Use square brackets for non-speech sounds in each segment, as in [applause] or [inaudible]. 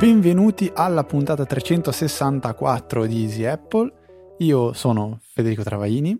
Benvenuti alla puntata 364 di Easy Apple. Io sono Federico Travaini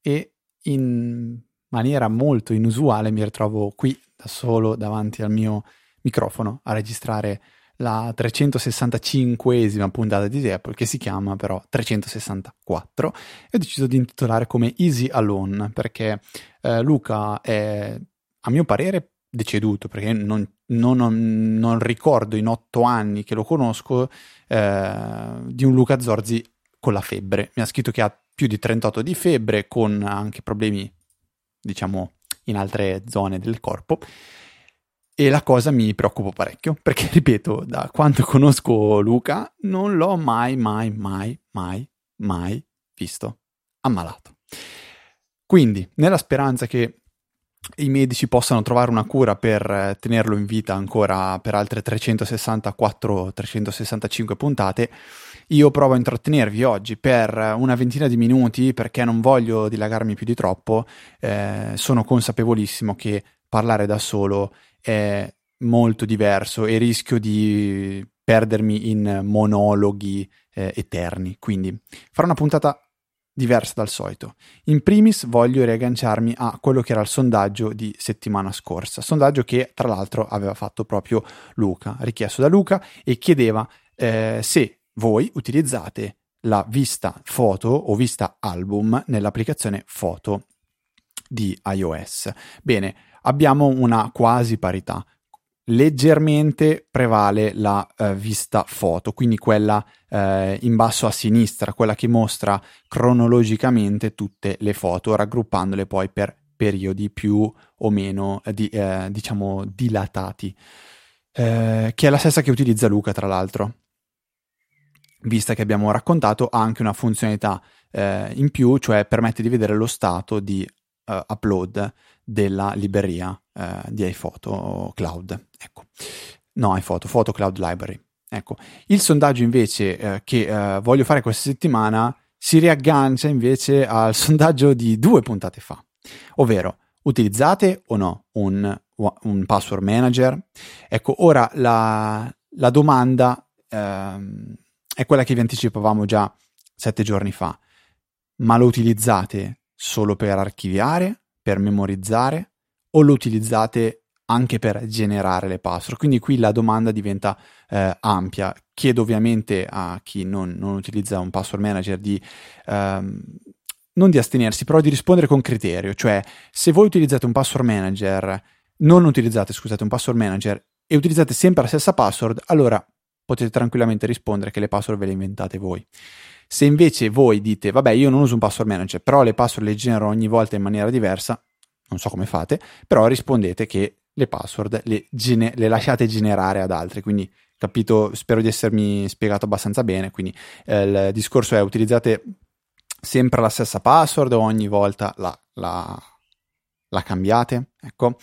e in maniera molto inusuale mi ritrovo qui da solo davanti al mio microfono a registrare la 365esima puntata di Easy Apple che si chiama però 364 e ho deciso di intitolare come Easy Alone perché eh, Luca è a mio parere deceduto perché non, non, non, ricordo in otto anni che lo conosco eh, di un Luca Zorzi con la febbre. Mi ha scritto che ha più di 38 di febbre con anche problemi, diciamo, in altre zone del corpo. E la cosa mi preoccupa parecchio perché, [laughs] ripeto, da quando conosco Luca non l'ho mai, mai, mai, mai, mai visto ammalato. Quindi, nella speranza che i medici possano trovare una cura per eh, tenerlo in vita ancora per altre 364-365 puntate, io provo a intrattenervi oggi per una ventina di minuti perché non voglio dilagarmi più di troppo. Eh, sono consapevolissimo che parlare da solo è molto diverso e rischio di perdermi in monologhi eh, eterni. Quindi farò una puntata diversa dal solito. In primis voglio riagganciarmi a quello che era il sondaggio di settimana scorsa, sondaggio che tra l'altro aveva fatto proprio Luca, richiesto da Luca e chiedeva eh, se voi utilizzate la vista foto o vista album nell'applicazione foto di iOS. Bene, abbiamo una quasi parità leggermente prevale la uh, vista foto, quindi quella uh, in basso a sinistra, quella che mostra cronologicamente tutte le foto, raggruppandole poi per periodi più o meno uh, di, diciamo dilatati, che è la stessa che utilizza Luca tra l'altro. Vista che abbiamo raccontato, ha anche una funzionalità in più, cioè permette di vedere lo stato di upload della libreria eh, di iPhoto Cloud. Ecco. No, iPhoto, Photo Cloud Library. Ecco. Il sondaggio invece eh, che voglio fare questa settimana si riaggancia invece al [laughs] sondaggio di due puntate fa, ovvero utilizzate o no un, un password manager? Ecco, ora la, la domanda ehm, è quella che vi anticipavamo già sette giorni fa, ma lo utilizzate solo per archiviare per memorizzare o lo utilizzate anche per generare le password? Quindi qui la domanda diventa eh, ampia. Chiedo ovviamente a chi non, non utilizza un password manager di... Ehm, non di astenersi, però di rispondere con criterio, cioè se voi utilizzate un password manager, non utilizzate, scusate, un password manager e utilizzate sempre la stessa password, allora potete tranquillamente rispondere che le password ve le inventate voi. Se invece voi dite, vabbè, io non uso un password manager, però le password le genero ogni volta in maniera diversa, non so come fate, però rispondete che le password le, gene- le lasciate generare ad altri, quindi capito, spero di essermi spiegato abbastanza bene, quindi eh, il discorso è utilizzate sempre la stessa password o ogni volta la, la, la cambiate, ecco.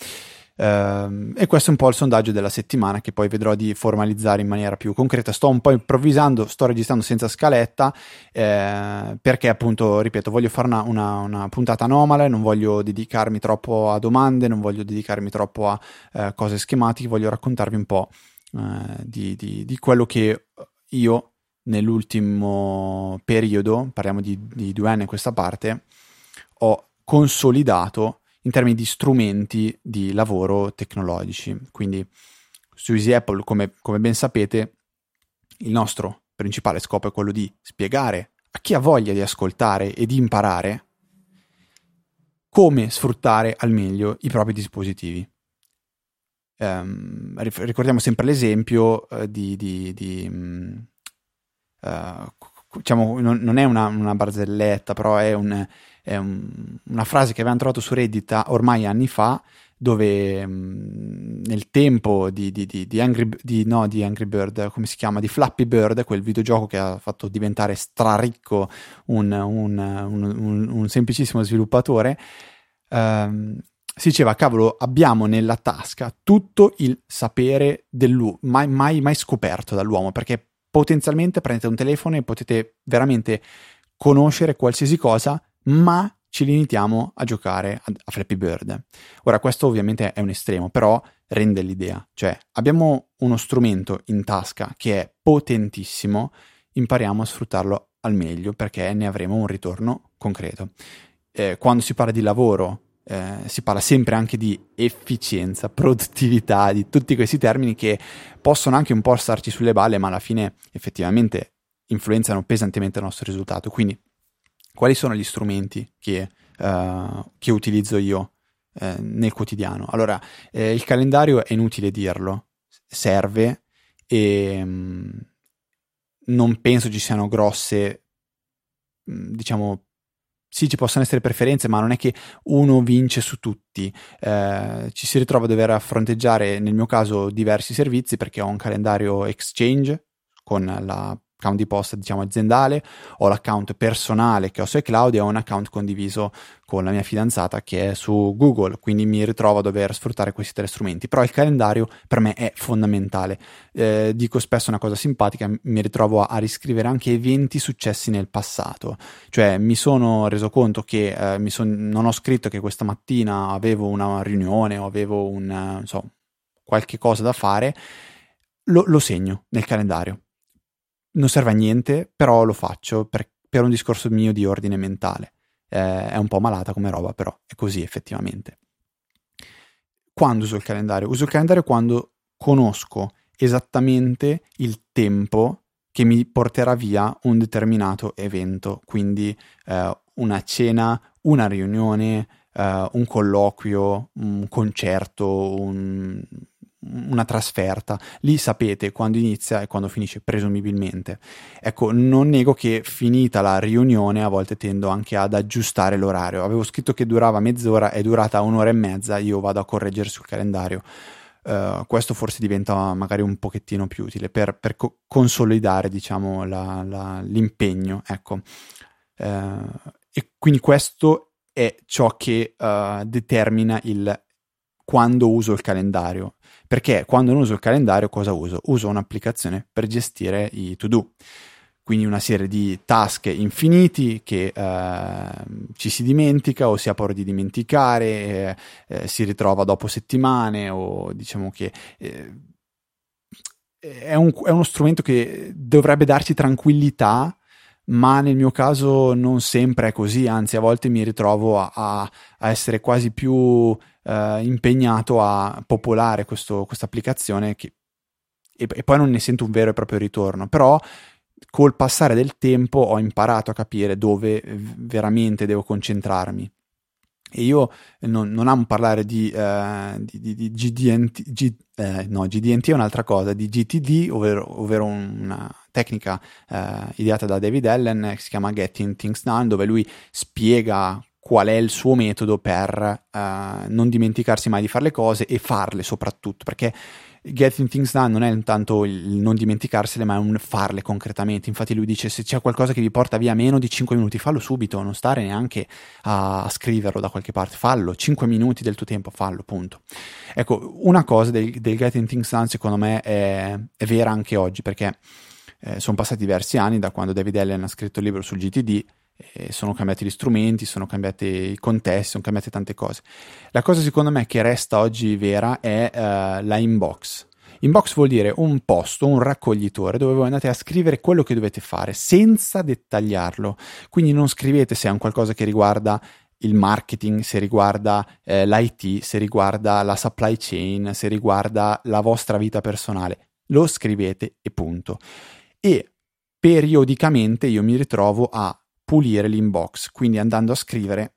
Uh, e questo è un po' il sondaggio della settimana che poi vedrò di formalizzare in maniera più concreta. Sto un po' improvvisando, sto registrando senza scaletta eh, perché appunto, ripeto, voglio fare una, una, una, puntata anomala, non voglio dedicarmi troppo a domande, non voglio dedicarmi troppo a eh, cose schematiche, voglio raccontarvi un po' eh, di, di, di, quello che io nell'ultimo periodo, parliamo di, di due anni a questa parte, ho consolidato in termini di strumenti di lavoro tecnologici. Quindi su Easy Apple, come, come ben sapete, il nostro principale scopo è quello di spiegare a chi ha voglia di ascoltare e di imparare come sfruttare al meglio i propri dispositivi. Um, ricordiamo sempre l'esempio uh, di, di, di uh, diciamo, non, non, è una, una barzelletta, però è un, è un, una frase che avevamo trovato su Reddit ormai anni fa, dove mh, mm, nel tempo di, di, di, di, Angry, no, di Angry Bird, come si chiama, di Flappy Bird, quel videogioco che ha fatto diventare straricco un, un, un, un semplicissimo sviluppatore, ehm, si diceva, cavolo, abbiamo nella tasca tutto il sapere dell'uomo, mai, mai, mai scoperto dall'uomo, perché potenzialmente prendete un telefono e potete veramente conoscere qualsiasi cosa, ma ci limitiamo a giocare a, a Flappy Bird. Ora, questo ovviamente è un estremo, però rende l'idea. Cioè, abbiamo uno strumento in tasca che è potentissimo, impariamo a sfruttarlo al meglio perché ne avremo un ritorno concreto. Eh, quando si parla di lavoro, eh, si parla sempre anche di efficienza, produttività, di tutti questi termini che possono anche un po' starci sulle balle, ma alla fine effettivamente influenzano pesantemente il nostro risultato. Quindi, quali sono gli strumenti che, uh, che utilizzo io eh, nel quotidiano? Allora, eh, il calendario è inutile dirlo, serve e mh, mm, non penso ci siano grosse, mm, diciamo, sì, ci possono essere preferenze, ma non è che uno vince su tutti. Eh, ci si ritrova a dover fronteggiare, nel mio caso, diversi servizi perché ho un calendario Exchange con la account di posta diciamo aziendale, ho l'account personale che ho su iCloud e ho un account condiviso con la mia fidanzata che è su Google, quindi mi ritrovo a dover sfruttare questi tre strumenti, però il calendario per me è fondamentale. Eh, dico spesso una cosa simpatica, mi ritrovo a, a, riscrivere anche eventi successi nel passato, cioè mi sono reso conto che eh, son, non ho scritto che questa mattina avevo una riunione o avevo un, so, qualche cosa da fare, lo, lo segno nel calendario non serve a niente, però lo faccio per, per un discorso mio di ordine mentale. Eh, è un po' malata come roba, però è così effettivamente. Quando uso il calendario? Uso il calendario quando conosco esattamente il tempo che mi porterà via un determinato evento, quindi eh, una cena, una riunione, eh, un colloquio, un concerto, un, una trasferta, lì sapete quando inizia e quando finisce presumibilmente. Ecco, non nego che finita la riunione a volte tendo anche ad aggiustare l'orario. Avevo scritto che durava mezz'ora, è durata un'ora e mezza, io vado a correggere sul calendario. Uh, questo forse diventa magari un pochettino più utile per, per co- consolidare diciamo la, la, l'impegno ecco uh, e quindi questo è ciò che uh, determina il quando uso il calendario perché quando non uso il calendario cosa uso? Uso un'applicazione per gestire i to-do, quindi una serie di task infiniti che eh, ci si dimentica o si ha paura di dimenticare, eh, eh, si ritrova dopo settimane o diciamo che eh, è, un, è uno strumento che dovrebbe darci tranquillità ma nel mio caso non sempre è così, anzi a volte mi ritrovo a, a essere quasi più eh, impegnato a popolare questa applicazione e, e, poi non ne sento un vero e proprio ritorno, però col passare del tempo ho imparato a capire dove veramente devo concentrarmi. E io non, non amo parlare di, uh, di, di, di GDNT, G, eh, no, GDNT è un'altra cosa, di GTD, ovvero, ovvero una tecnica uh, ideata da David Allen che si chiama Getting Things Done, dove lui spiega qual è il suo metodo per uh, non dimenticarsi mai di fare le cose e farle soprattutto, perché Getting Things Done non è intanto il non dimenticarsele, ma è un farle concretamente. Infatti lui dice se c'è qualcosa che vi porta via meno di 5 minuti, fallo subito, non stare neanche a scriverlo da qualche parte, fallo, 5 minuti del tuo tempo, fallo, punto. Ecco, una cosa del, del Getting Things Done secondo me è, è vera anche oggi, perché eh, sono passati diversi anni da quando David Allen ha scritto il libro sul GTD eh, sono cambiati gli strumenti, sono cambiati i contesti, sono cambiate tante cose. La cosa secondo me che resta oggi vera è uh, la inbox. Inbox vuol dire un posto, un raccoglitore dove voi andate a scrivere quello che dovete fare senza dettagliarlo. Quindi non scrivete se è un qualcosa che riguarda il marketing, se riguarda eh, l'IT, se riguarda la supply chain, se riguarda la vostra vita personale. Lo scrivete e punto. E periodicamente io mi ritrovo a pulire l'inbox, quindi andando a scrivere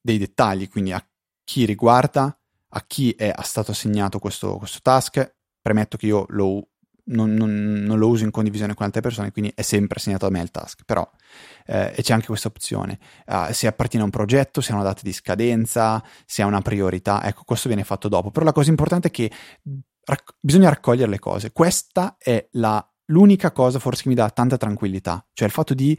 dei dettagli, quindi a chi riguarda, a chi è stato assegnato questo, questo task. Premetto che io lo, non, non, non, lo uso in condivisione con altre persone, quindi è sempre assegnato a me il task. Però eh, c'è anche questa opzione. Uh, se appartiene a un progetto, se ha una data di scadenza, se ha una priorità, ecco, questo viene fatto dopo. Però la cosa importante è che rac- bisogna raccogliere le cose. Questa è la, l'unica cosa forse che mi dà tanta tranquillità, cioè il fatto di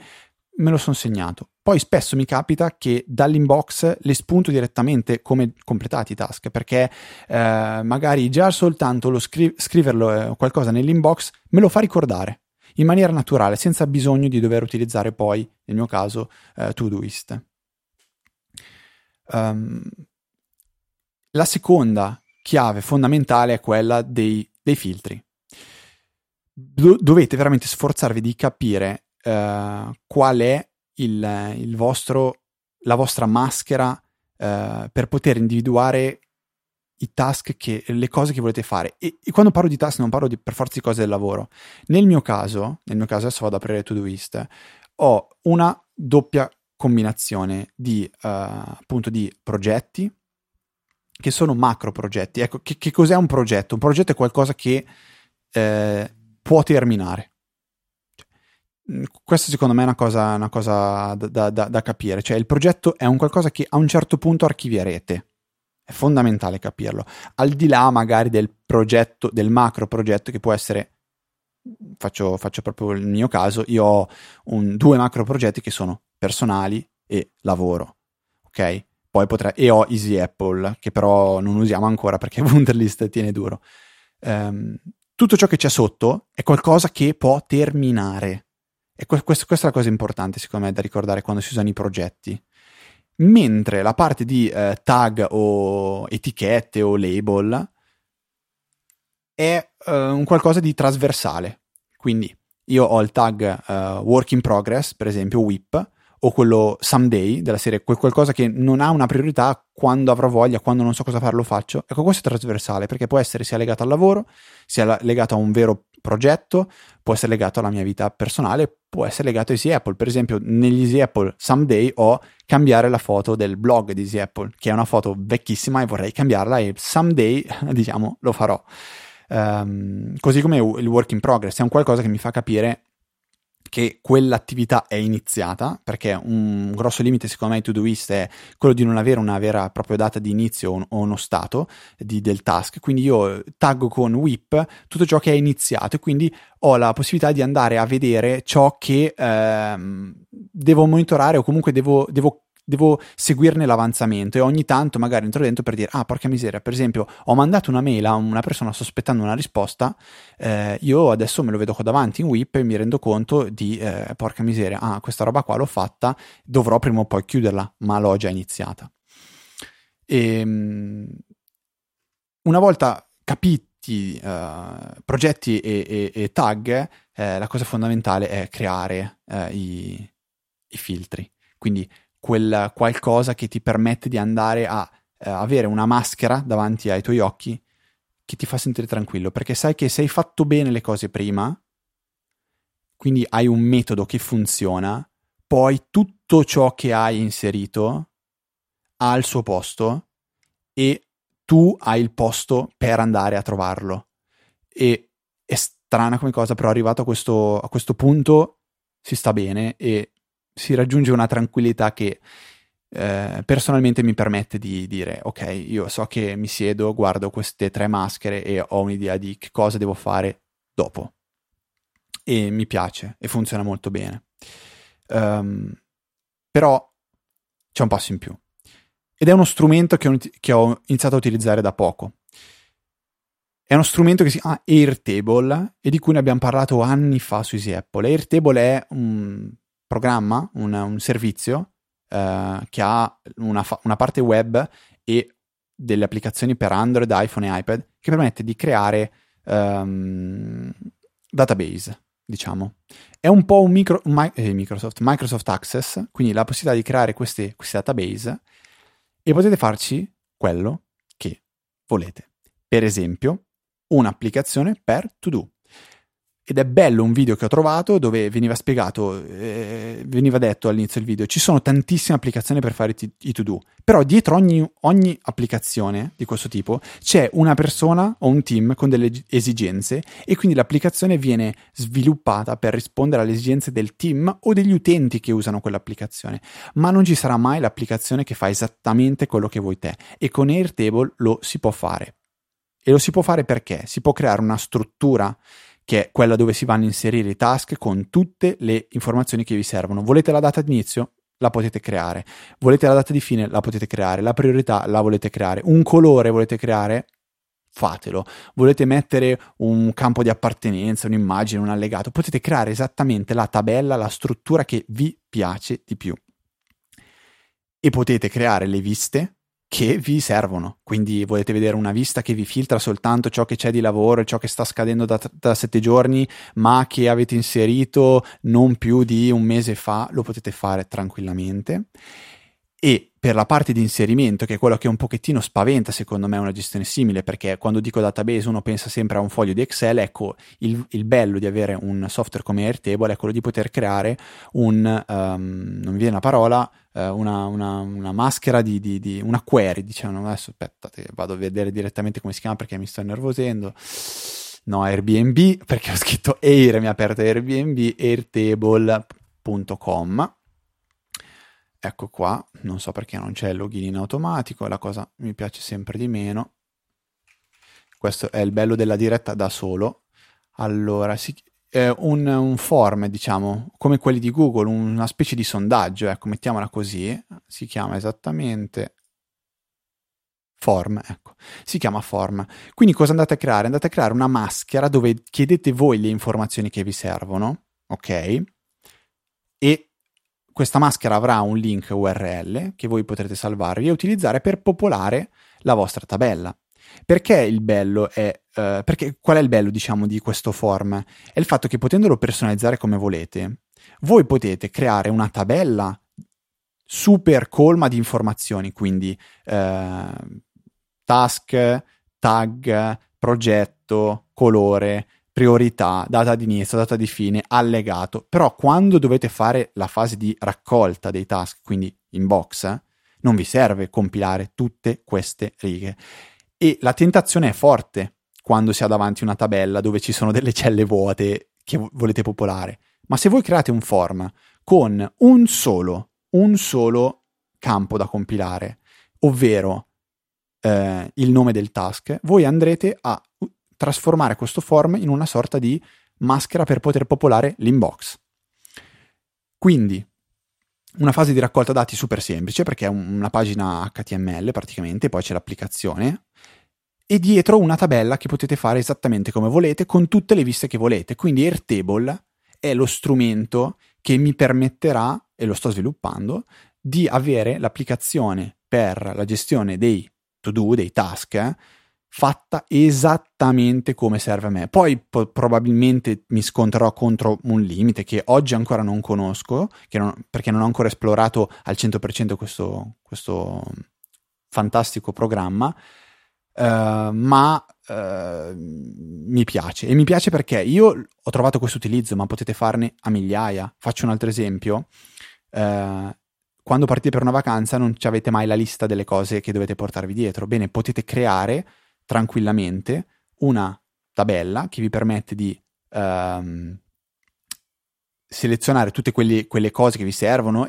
me lo sono segnato. Poi spesso mi capita che dall'inbox le spunto direttamente come completati i task, perché eh, magari già soltanto lo scri- scriverlo eh, qualcosa nell'inbox me lo fa ricordare in maniera naturale, senza bisogno di dover utilizzare poi, nel mio caso, eh, Todoist. Um, la seconda chiave fondamentale è quella dei, dei filtri. Do- dovete veramente sforzarvi di capire uh, qual è il, il vostro, la vostra maschera uh, per poter individuare i task che, le cose che volete fare. E, e, quando parlo di task non parlo di, per forza di cose del lavoro. Nel mio caso, nel mio caso adesso vado ad aprire Todoist, ho una doppia combinazione di, uh, appunto, di progetti che sono macro progetti. Ecco, che, che, cos'è un progetto? Un progetto è qualcosa che eh, può terminare. Mm, questo secondo me è una cosa, una cosa da, da, da, capire. Cioè, il progetto è un qualcosa che a un certo punto archivierete. È fondamentale capirlo. Al di là magari del progetto, del macro progetto che può essere. Faccio, faccio proprio il mio caso. Io ho un, due macro progetti che sono personali e lavoro. Ok? Poi potrei, e ho Easy Apple, che però non usiamo ancora perché [laughs] Wunderlist tiene duro. Um, tutto ciò che c'è sotto è qualcosa che può terminare. E que- questa è la cosa importante, secondo me, da ricordare quando si usano i progetti. Mentre la parte di eh, tag o etichette o label è eh, un qualcosa di trasversale. Quindi io ho il tag uh, work in progress, per esempio WIP, o quello someday della serie, qualcosa che non ha una priorità quando avrò voglia, quando non so cosa fare lo faccio. Ecco, questo è trasversale perché può essere sia legato al lavoro, sia legato a un vero progetto, può essere legato alla mia vita personale, può essere legato a Easy Apple. Per esempio, negli Easy Apple Someday ho cambiare la foto del blog di Easy Apple, che è una foto vecchissima e vorrei cambiarla e someday, [laughs] diciamo, lo farò. Um, così come il work in progress, è un qualcosa che mi fa capire che quell'attività è iniziata, perché un grosso limite secondo me di Todoist è quello di non avere una vera e propria data di inizio o uno stato di, del task, quindi io taggo con whip tutto ciò che è iniziato e quindi ho la possibilità di andare a vedere ciò che ehm, devo monitorare o comunque devo, devo devo seguirne l'avanzamento e ogni tanto magari entro dentro per dire ah porca miseria per esempio ho mandato una mail a una persona sospettando una risposta eh, io adesso me lo vedo qua davanti in whip e mi rendo conto di eh, porca miseria ah questa roba qua l'ho fatta dovrò prima o poi chiuderla ma l'ho già iniziata. E ehm, una volta capiti uh, progetti e, e, e tag eh, la cosa fondamentale è creare uh, i, i filtri. Quindi quel qualcosa che ti permette di andare a eh, avere una maschera davanti ai tuoi occhi che ti fa sentire tranquillo, perché sai che se hai fatto bene le cose prima, quindi hai un metodo che funziona, poi tutto ciò che hai inserito ha il suo posto e tu hai il posto per andare a trovarlo. E è strana come cosa, però arrivato a questo, a questo punto si sta bene e si raggiunge una tranquillità che eh, personalmente mi permette di dire ok, io so che mi siedo, guardo queste tre maschere e ho un'idea di che cosa devo fare dopo. E mi piace e funziona molto bene. Um, però c'è un passo in più. Ed è uno strumento che ho, che ho iniziato a utilizzare da poco. È uno strumento che si chiama Airtable e di cui ne abbiamo parlato anni fa su Easy Apple. Airtable è un programma, un, un servizio eh, che ha una, fa- una parte web e delle applicazioni per Android, iPhone e iPad che permette di creare um, database, diciamo. È un po' un, micro, un eh, Microsoft, Microsoft Access, quindi la possibilità di creare queste database e potete farci quello che volete. Per esempio, un'applicazione per to do ed è bello un video che ho trovato dove veniva spiegato, eh, veniva detto all'inizio del video, ci sono tantissime applicazioni per fare i to-do, però dietro ogni, ogni applicazione di questo tipo c'è una persona o un team con delle esigenze e quindi l'applicazione viene sviluppata per rispondere alle esigenze del team o degli utenti che usano quell'applicazione, ma non ci sarà mai l'applicazione che fa esattamente quello che vuoi te e con Airtable lo si può fare. E lo si può fare perché si può creare una struttura che è quella dove si vanno a inserire i task con tutte le informazioni che vi servono. Volete la data di inizio? La potete creare. Volete la data di fine? La potete creare. La priorità la volete creare. Un colore volete creare? Fatelo. Volete mettere un campo di appartenenza, un'immagine, un allegato? Potete creare esattamente la tabella, la struttura che vi piace di più. E potete creare le viste che vi servono. Quindi volete vedere una vista che vi filtra soltanto ciò che c'è di lavoro e ciò che sta scadendo da, da sette giorni, ma che avete inserito non più di un mese fa, lo potete fare tranquillamente. E per la parte di inserimento, che è quello che un pochettino spaventa secondo me una gestione simile, perché quando dico database uno pensa sempre a un foglio di Excel, ecco il, il bello di avere un software come Airtable è quello di poter creare un, um, non mi viene la parola, uh, una, una, una, maschera di, di, di, una query, diciamo, adesso aspettate, vado a vedere direttamente come si chiama perché mi sto innervosendo. No, Airbnb, [laughs] perché ho scritto Air, mi ha aperto Airbnb, airtable.com Ecco qua, non so perché non c'è il login in automatico, la cosa mi piace sempre di meno. Questo è il bello della diretta da solo. Allora, è un, un, form, diciamo, come quelli di Google, una specie di sondaggio, ecco, mettiamola così, si chiama esattamente form, ecco, si chiama form. Quindi cosa andate a creare? Andate a creare una maschera dove chiedete voi le informazioni che vi servono, ok? E questa maschera avrà un link URL che voi potrete salvarvi e utilizzare per popolare la vostra tabella. Perché il bello è, uh, perché, qual è il bello, diciamo, di questo form? È il fatto che potendolo personalizzare come volete, voi potete creare una tabella super colma di informazioni, quindi uh, task, tag, progetto, colore, priorità, data di inizio, data di fine, allegato. Però quando dovete fare la fase di raccolta dei task, quindi in box, non vi serve compilare tutte queste righe. E la tentazione è forte quando si ha davanti una tabella dove ci sono delle celle vuote che volete popolare. Ma se voi create un form con un solo, un solo campo da compilare, ovvero eh, il nome del task, voi andrete a trasformare questo form in una sorta di maschera per poter popolare l'inbox. Quindi, una fase di raccolta dati super semplice perché è una pagina HTML praticamente, poi c'è l'applicazione e dietro una tabella che potete fare esattamente come volete con tutte le viste che volete. Quindi Airtable è lo strumento che mi permetterà, e lo sto sviluppando, di avere l'applicazione per la gestione dei to-do, dei task, eh, fatta esattamente come serve a me. Poi po- probabilmente mi scontrerò contro un limite che oggi ancora non conosco, non, perché non ho ancora esplorato al 100% questo, questo fantastico programma, uh, ma uh, mi piace. E mi piace perché io ho trovato questo utilizzo, ma potete farne a migliaia. Faccio un altro esempio. Uh, quando partite per una vacanza non avete mai la lista delle cose che dovete portarvi dietro. Bene, potete creare tranquillamente una tabella che vi permette di um, selezionare tutte quelli, quelle cose che vi servono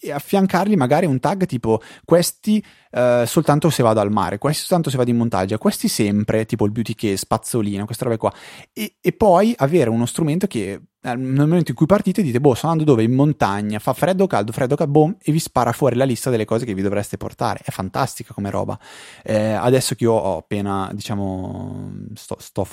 e affiancargli magari un tag tipo questi uh, soltanto se vado al mare, questi soltanto se vado in montagna, questi sempre, tipo il beauty case, spazzolino, queste robe qua. E, e poi avere uno strumento che nel momento in cui partite dite, boh, sto andando dove? In montagna, fa freddo, caldo, freddo, caldo, boom, e vi spara fuori la lista delle cose che vi dovreste portare. È fantastica come roba. Eh, adesso che io ho appena, diciamo, sto, sto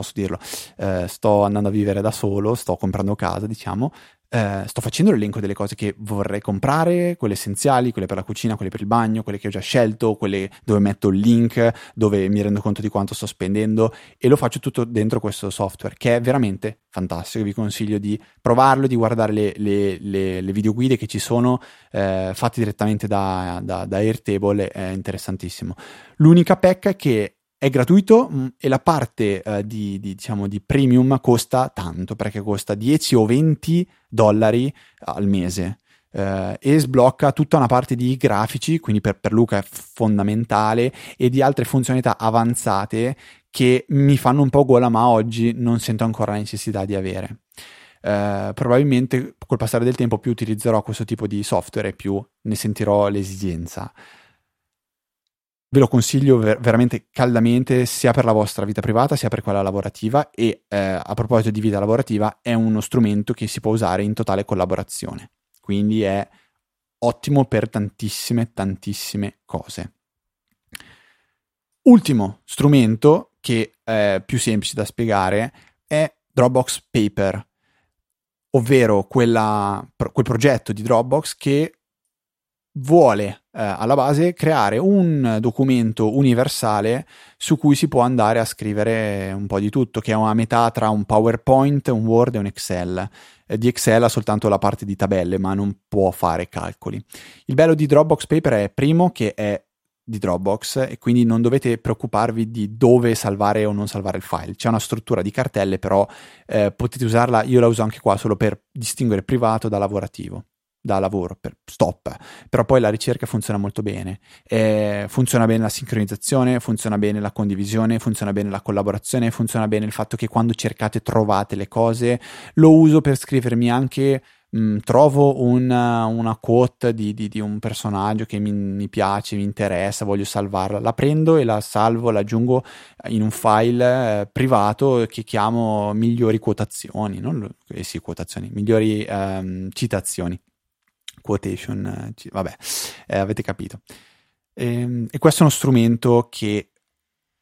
posso dirlo, eh, sto andando a vivere da solo, sto comprando casa, diciamo, eh, sto facendo l'elenco delle cose che vorrei comprare, quelle essenziali, quelle per la cucina, quelle per il bagno, quelle che ho già scelto, quelle dove metto il link, dove mi rendo conto di quanto sto spendendo e lo faccio tutto dentro questo software che è veramente fantastico. Vi consiglio di provarlo, di guardare le, le, le, le videoguide che ci sono eh, fatte direttamente da, da, da Airtable, è interessantissimo. L'unica pecca è che è gratuito mh, mm, e la parte uh, di, di, diciamo, di, premium costa tanto perché costa 10 o 20 dollari al mese uh, e sblocca tutta una parte di grafici, quindi per, per, Luca è fondamentale, e di altre funzionalità avanzate che mi fanno un po' gola ma oggi non sento ancora la necessità di avere. Uh, probabilmente col passare del tempo più utilizzerò questo tipo di software e più ne sentirò l'esigenza. Ve lo consiglio ver- veramente caldamente sia per la vostra vita privata sia per quella lavorativa e eh, a proposito di vita lavorativa è uno strumento che si può usare in totale collaborazione, quindi è ottimo per tantissime, tantissime cose. Ultimo strumento che è più semplice da spiegare è Dropbox Paper, ovvero quella, quel progetto di Dropbox che vuole eh, alla base creare un documento universale su cui si può andare a scrivere un po' di tutto, che è una metà tra un PowerPoint, un Word e un Excel. Eh, di Excel ha soltanto la parte di tabelle, ma non può fare calcoli. Il bello di Dropbox Paper è primo che è di Dropbox e quindi non dovete preoccuparvi di dove salvare o non salvare il file. C'è una struttura di cartelle, però eh, potete usarla, io la uso anche qua solo per distinguere privato da lavorativo da lavoro, per stop, però poi la ricerca funziona molto bene, eh, funziona bene la sincronizzazione, funziona bene la condivisione, funziona bene la collaborazione, funziona bene il fatto che quando cercate trovate le cose, lo uso per scrivermi anche, mh, mm, trovo una, una quote di, di, di, un personaggio che mi, mi, piace, mi interessa, voglio salvarla, la prendo e la salvo, la aggiungo in un file eh, privato che chiamo migliori quotazioni, non eh sì, quotazioni, migliori ehm, citazioni quotation, vabbè, eh, avete capito. E, ehm, e, questo è uno strumento che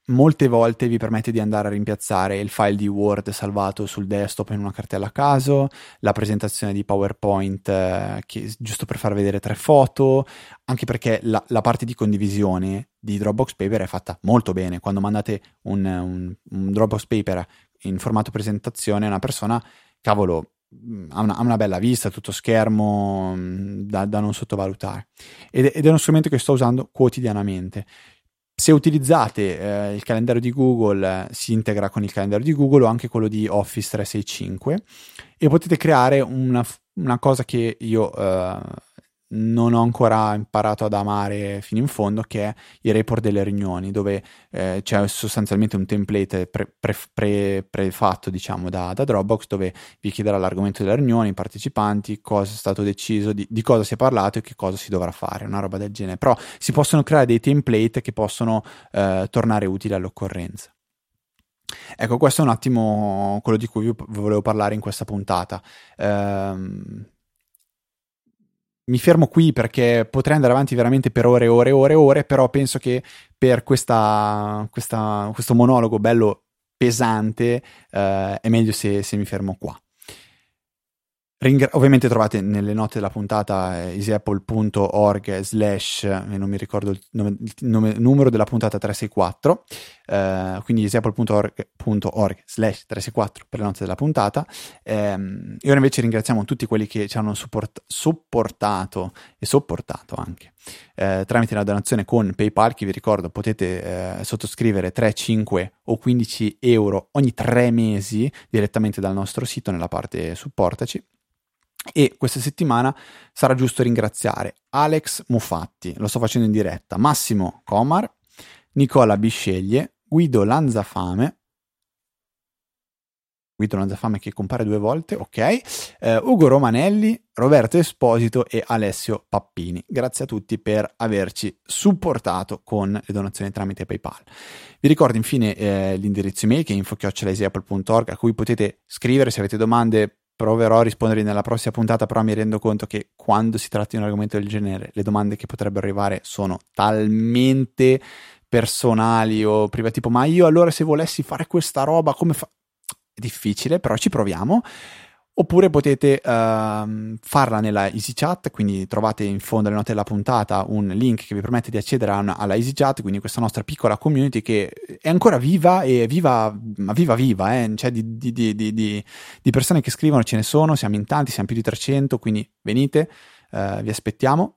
molte volte vi permette di andare a rimpiazzare il file di Word salvato sul desktop in una cartella a caso, la presentazione di PowerPoint eh, che, giusto per far vedere tre foto, anche perché la, la, parte di condivisione di Dropbox Paper è fatta molto bene. Quando mandate un, un, un Dropbox Paper in formato presentazione a una persona, cavolo, ha una, ha una, bella vista, tutto schermo mm, da, da non sottovalutare ed, ed, è uno strumento che sto usando quotidianamente. Se utilizzate eh, il calendario di Google, eh, si integra con il calendario di Google o anche quello di Office 365 e potete creare una, una cosa che io eh, non ho ancora imparato ad amare fino in fondo, che è il report delle riunioni, dove eh, c'è sostanzialmente un template pre, pre, pre, prefatto diciamo, da, da, Dropbox, dove vi chiederà l'argomento della riunione, i partecipanti, cosa è stato deciso, di, di, cosa si è parlato e che cosa si dovrà fare, una roba del genere. Però si possono creare dei template che possono eh, tornare utili all'occorrenza. Ecco, questo è un attimo quello di cui vi volevo parlare in questa puntata. Ehm, mi fermo qui perché potrei andare avanti veramente per ore e ore e ore e ore, però penso che per questa, questa, questo monologo bello pesante eh, è meglio se, se mi fermo qua. Ringra- ovviamente trovate nelle note della puntata eh, easyapple.org slash, eh, non mi ricordo il, nome, il nome, numero della puntata 364, eh, quindi easyapple.org slash 364 per le note della puntata. Eh, e ora invece ringraziamo tutti quelli che ci hanno support- supportato e sopportato anche eh, tramite la donazione con PayPal, che vi ricordo potete eh, sottoscrivere 3, 5 o 15 euro ogni tre mesi direttamente dal nostro sito nella parte supportaci. E questa settimana sarà giusto ringraziare Alex Mufatti, lo sto facendo in diretta, Massimo Comar, Nicola Bisceglie, Guido Lanzafame, Guido Lanzafame che compare due volte, ok, eh, Ugo Romanelli, Roberto Esposito e Alessio Pappini. Grazie a tutti per averci supportato con le donazioni tramite PayPal. Vi ricordo infine eh, l'indirizzo email che è info.apple.org a cui potete scrivere se avete domande proverò a rispondere nella prossima puntata, però mi rendo conto che quando si tratta di un argomento del genere, le domande che potrebbero arrivare sono talmente personali o private, tipo ma io allora se volessi fare questa roba come fa? È difficile, però ci proviamo oppure potete uh, farla nella EasyChat, quindi trovate in fondo alle note della puntata un link che vi permette di accedere una, alla EasyChat, quindi questa nostra piccola community che è ancora viva e viva, ma viva viva, eh? cioè di, di, di, di, persone che scrivono ce ne sono, siamo in tanti, siamo più di 300, quindi venite, uh, vi aspettiamo.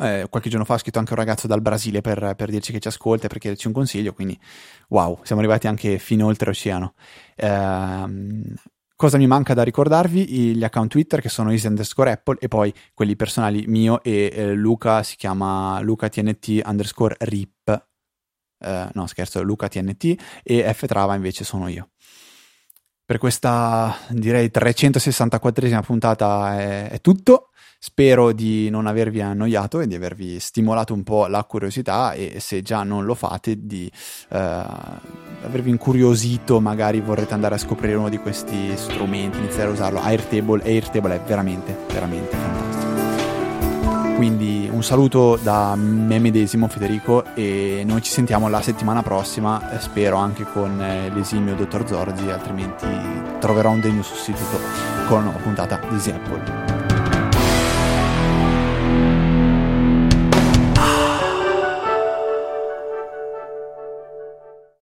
Eh, qualche giorno fa ha scritto anche un ragazzo dal Brasile per, per, dirci che ci ascolta e per chiederci un consiglio, quindi wow, siamo arrivati anche fino oltreoceano. Eh, Cosa mi manca da ricordarvi? Gli account Twitter che sono easy underscore apple e poi quelli personali mio e eh, Luca si chiama lucatnt underscore rip. Eh, no scherzo, lucatnt e ftrava invece sono io. Per questa direi 364esima puntata è, è tutto. Spero di non avervi annoiato e di avervi stimolato un po' la curiosità e se già non lo fate di uh, avervi incuriosito, magari vorrete andare a scoprire uno di questi strumenti, iniziare a usarlo. Airtable, Airtable è veramente, veramente fantastico. Quindi un saluto da me medesimo Federico e noi ci sentiamo la settimana prossima, eh, spero anche con eh, l'esimio dottor Zorzi, altrimenti troverò un degno sostituto con una puntata di Apple.